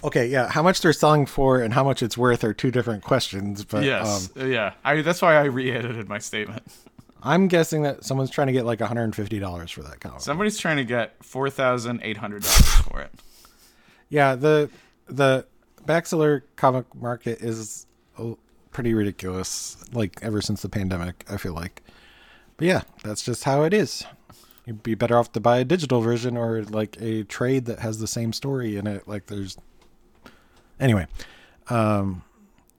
Okay, yeah, how much they're selling for and how much it's worth are two different questions. But yes. um, Uh, yeah. I that's why I re-edited my statement. (laughs) I'm guessing that someone's trying to get like $150 for that comic. Somebody's trying to get $4,800 for it. Yeah, the the Baxter comic market is uh, pretty ridiculous. Like ever since the pandemic, I feel like. But yeah, that's just how it is. You'd be better off to buy a digital version or like a trade that has the same story in it. Like there's. Anyway, um,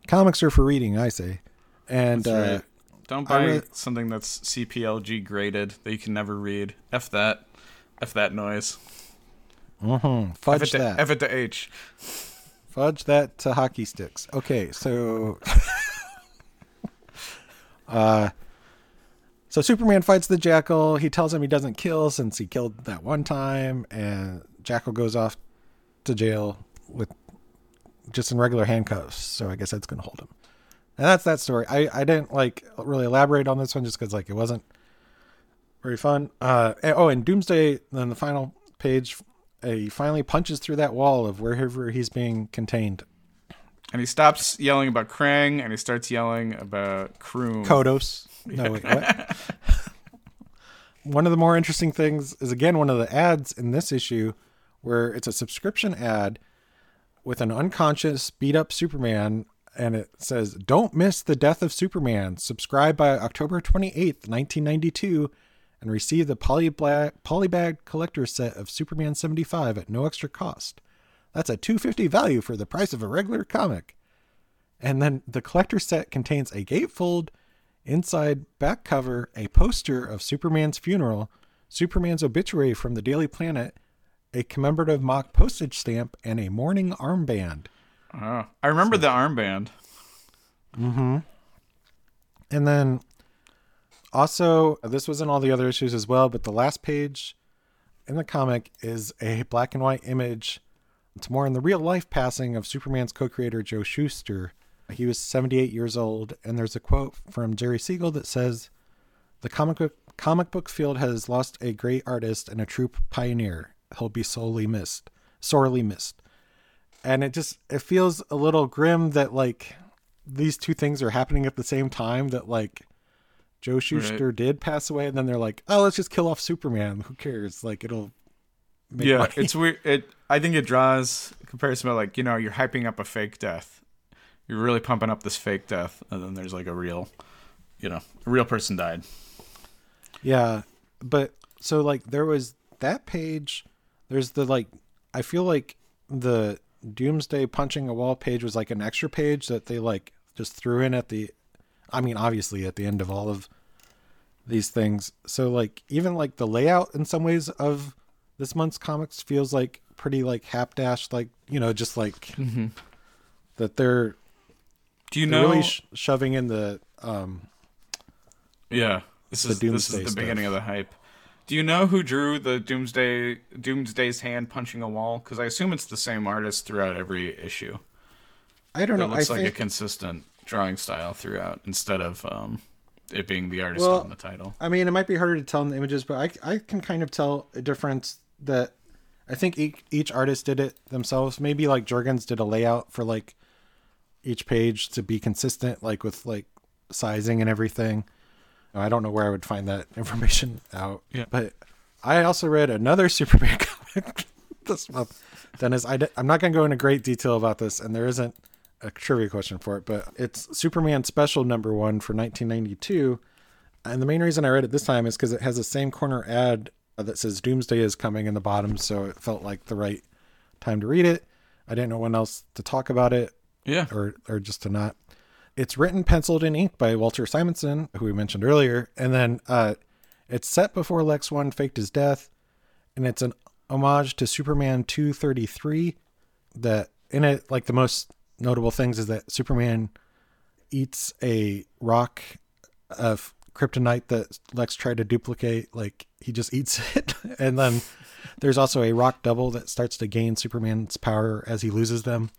comics are for reading, I say, and That's uh, right. Don't buy re- something that's CPLG graded that you can never read. F that. F that noise. mhm, F fudge it, to, that. F it to H. Fudge that to hockey sticks. Okay, so (laughs) uh so Superman fights the Jackal. He tells him he doesn't kill since he killed that one time and Jackal goes off to jail with just in regular handcuffs. So I guess that's going to hold him. And that's that story. I I didn't like really elaborate on this one just cuz like it wasn't very fun. Uh and- oh, and Doomsday then the final page uh, he finally punches through that wall of wherever he's being contained. And he stops yelling about Krang and he starts yelling about Kroom. Kodos. (laughs) No, wait, what? one of the more interesting things is again one of the ads in this issue where it's a subscription ad with an unconscious beat up Superman and it says don't miss the death of Superman. Subscribe by October 28th 1992 and receive the polybag polybag collector set of Superman 75 at no extra cost. That's a 250 value for the price of a regular comic. And then the collector set contains a gatefold Inside back cover, a poster of Superman's funeral, Superman's obituary from the Daily Planet, a commemorative mock postage stamp, and a mourning armband. Oh, I remember the armband. Mm-hmm. And then also, this was in all the other issues as well, but the last page in the comic is a black and white image. It's more in the real life passing of Superman's co creator, Joe Shuster. He was 78 years old, and there's a quote from Jerry Siegel that says, The comic book, comic book field has lost a great artist and a true pioneer. He'll be sorely missed. Sorely missed. And it just it feels a little grim that like these two things are happening at the same time that like Joe Shuster did pass away and then they're like, "Oh, let's just kill off Superman. Who cares? Like it'll make Yeah, money." it's weird. It I think it draws comparison about like you know you're hyping up a fake death, you're really pumping up this fake death, and then there's like a real, you know, a real person died. Yeah, but so like there was that page. There's the like I feel like the Doomsday punching a wall page was like an extra page that they like just threw in at the I mean obviously at the end of all of these things. So like even like the layout in some ways of this month's comics feels like pretty like hapdash like, you know, just like that they're, Do you know? really sh- shoving in the um yeah, this the is this is the stuff. beginning of the hype. Do you know who drew the Doomsday Doomsday's hand punching a wall? Because I assume it's the same artist throughout every issue. I don't It know. I looks like think a consistent drawing style throughout, instead of um, it being the artist Well, on the title. I mean, it might be harder to tell in the images, but I I can kind of tell a difference that I think each, each artist did it themselves. Maybe like Jurgens did a layout for like each page to be consistent, like with like sizing and everything. I don't know where I would find that (laughs) information out. Yeah. But I also read another (laughs) Superman comic (laughs) this month. Denis, I, am not going to go into great detail about this, and there isn't a trivia question for it, but it's Superman Special number one for 1992. And the main reason I read it this time is because it has the same corner ad that says Doomsday is coming in the bottom, so it felt like the right time to read it. I didn't know when else to talk about it Yeah, or or just to not. It's written, penciled, and inked by Walter Simonson, who we mentioned earlier, and then uh, it's set before Lex One faked his death, and it's an homage to Superman two thirty three. That in it, like the most notable things is that Superman eats a rock of kryptonite that Lex tried to duplicate. Like he just (laughs) eats it, and then there's also a rock double that starts to gain Superman's power as he loses them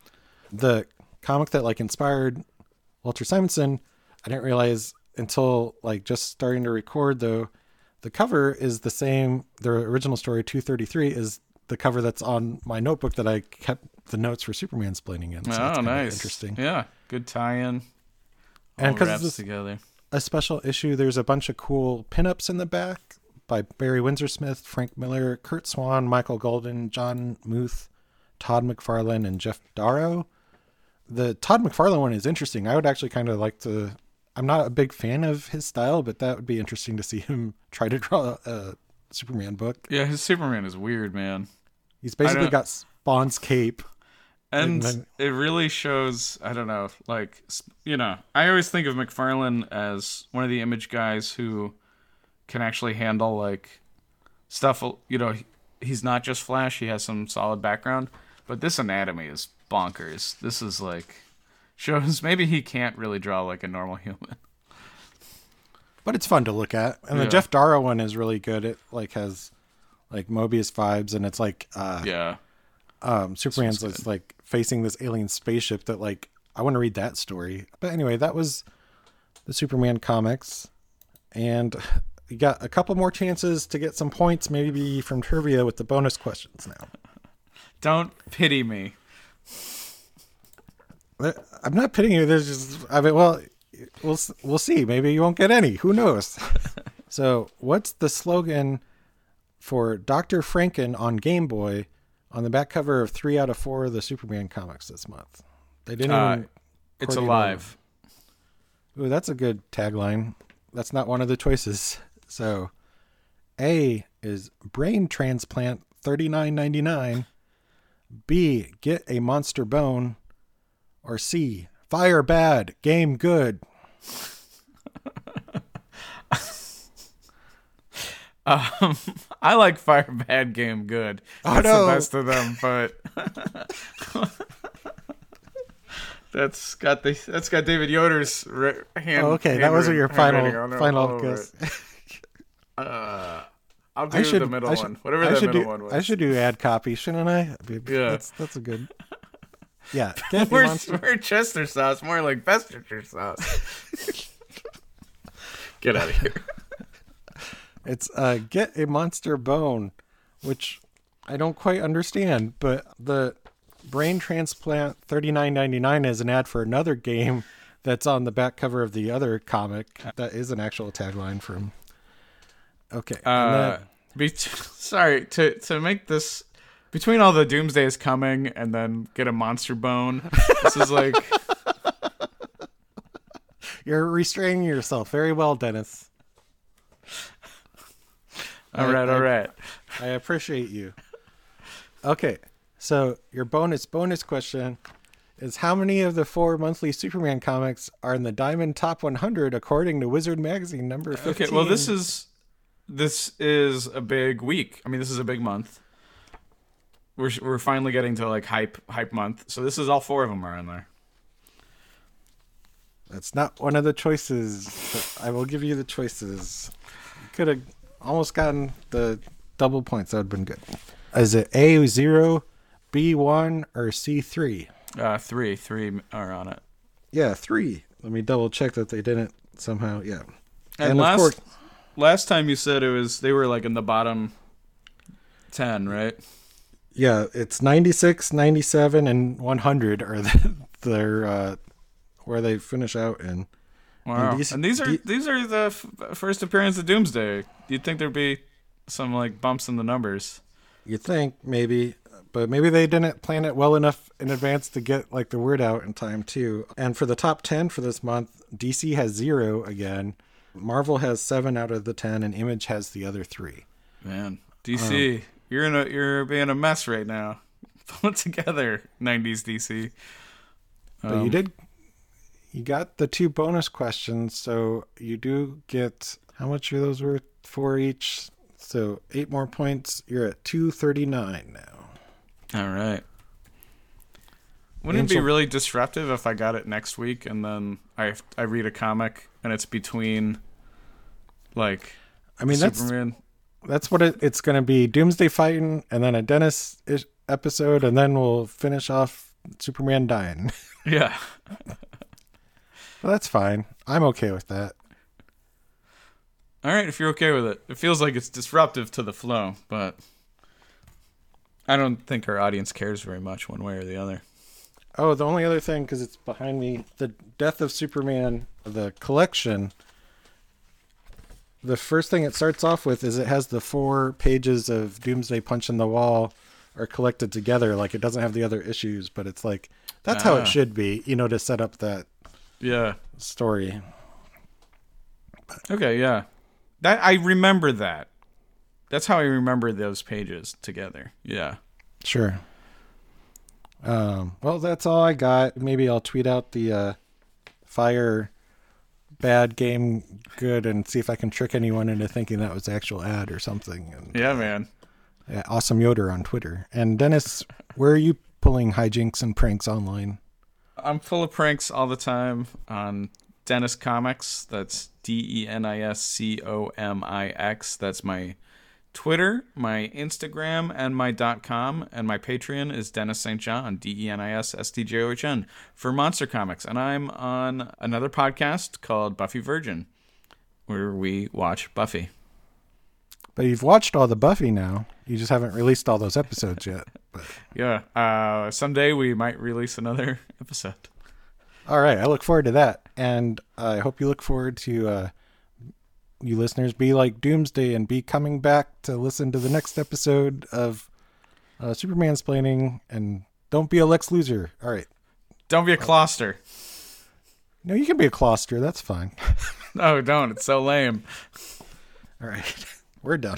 the comic that like inspired Walter Simonson, I didn't realize until like just starting to record though, the cover is the same. The original story 233 is the cover that's on my notebook that I kept the notes for Superman splaining in. So oh, nice, interesting. Yeah, good tie-in. And All 'cause wraps this- together. A special issue. There's a bunch of cool pinups in the back by Barry Windsor Smith, Frank Miller, Curt Swan, Michael Golden, John Muth, Todd McFarlane, and Geof Darrow. The Todd McFarlane one is interesting. I would actually kind of like to. I'm not a big fan of his style, but that would be interesting to see (laughs) him try to draw a Superman book. Yeah, his Superman is weird, man. He's basically got Spawn's cape. and then- it really shows i don't know like you know i always think of mcfarlane as one of the image guys who can actually handle like stuff you know he's not just flash he has some solid background but this anatomy is bonkers this is like shows (laughs) maybe he can't really draw like a normal human but it's fun to look at. And the Geof Darrow one is really good. It like has like Moebius vibes, and it's like uh, yeah um, Superman's one's like facing this alien spaceship that like I want to read that story. But anyway, that was the Superman comics, and you got a couple more chances to get some points, maybe from trivia with the bonus questions now. (laughs) don't pity me I'm not pitting you. There's just I mean, well, we'll we'll see. Maybe you won't get any. Who knows? (laughs) so, what's the slogan for Doctor Franken on Game Boy on the back cover of three out of four of the Superman comics this month? They didn't Uh, even. it's alive Ooh, that's a good tagline. That's not one of the choices. (laughs) So, A is brain transplant thirty nine ninety nine. B get a monster bone, or C fire bad game good. (laughs) Um, I like Fire Bad Game Good. That's no. the best of them, but (laughs) that's got the that's got David Yoder's ri- hand. Oh, okay, that was handwriting- your final handwriting on it all final guess. Uh, I'll do I should the middle I should, one, whatever I that middle do, one was. I should do ad copy, shouldn't I? Yeah. that's that's a good. Yeah, a We're, we're Chester sauce, more like Bestercher sauce. (laughs) Get out of here. (laughs) It's uh, get a monster bone, which I don't quite understand, but the brain transplant thirty nine ninety nine is an ad for another game that's on the back cover of the other comic. That is an actual tagline from. Okay, Uh, then- be sorry to to make this between all the doomsdays coming and then get a monster bone. This is like (laughs) you're restraining yourself very well, Denis. all right, I- all right. I appreciate you. Okay. So your bonus bonus question is how many of the four monthly Superman comics are in the Diamond Top 100 according to Wizard Magazine number 15? Okay, well this is this is a big week. I mean, this is a big month. We're we're finally getting to like hype hype month. So this is all four of them are in there. That's not one of the choices. But I will give you the choices. You could have almost gotten the double points. That would have been good. Is it A0, B1, or C3? Uh, three, three are on it. Yeah, three. Let me double check that they didn't somehow. Yeah. And, of last course- last time you said it was they were like in the bottom ten, right? Yeah, it's 96, 97, and 100 are (laughs) the, their uh, where they finish out in. Wow. these- and these are the- these are the f- first appearance of Doomsday. You'd think there'd be some like bumps in the numbers. You think maybe, but maybe they didn't plan it well enough in advance to get like the word out in time too. And for the top 10 for this month, DC has 0 again. Marvel has 7 out of the 10 and Image has the other 3. Man, DC, you're in a you're being a mess right now. (laughs) Pull it together, '90s DC. But Um, you did you got the two bonus questions, so you do get how much are those worth for each? So 8 more points. You're at 239 now. All right. Wouldn't it be really disruptive if I got it next week and then I I read a comic and it's between like I mean Superman? that's what it, it's going to be doomsday fighting and then a dennis episode and then we'll finish off superman dying (laughs) Yeah. well, that's fine i'm okay with that All right, if you're okay with it. It feels like it's disruptive to the flow, but I don't think our audience cares very much one way or the other. oh the only other thing because it's behind me the death of superman the collection the first thing it starts off with is it has the four pages of doomsday punch in the wall are collected together like it doesn't have the other issues but it's like that's how Ah. it should be you know to set up that Yeah. story Okay, yeah. That I remember that. That's how I remember those pages together. Yeah. Sure. Um, well, that's all I got. Maybe I'll tweet out the uh, fire bad game good and see if I can trick anyone into thinking that was the actual ad or something. And, Yeah, man. yeah, awesome Yoder on Twitter. And Denis, where are you pulling hijinks and pranks online? I'm full of pranks all the time on Denis Comix. That's D E N I S C O M I X. That's my Twitter, my Instagram, and my .com. And my Patreon is Denis St. John, D E N I S S T J O H N, for Monster Comics. And I'm on another podcast called Buffy Virgin, where we watch Buffy. But you've watched all the Buffy now. You just haven't released all those episodes yet. But (laughs) Yeah. Uh, someday we might release another (laughs) episode. All right, I look forward to that, and I hope you look forward to uh, you listeners be like Doomsday and be coming back to listen to the next episode of uh, Superman splaining, and don't be a Lex loser. All right, Don't be a Clawster. no, you can be a Clawster. That's fine. (laughs) No, don't. It's so lame. All right, (laughs) we're done.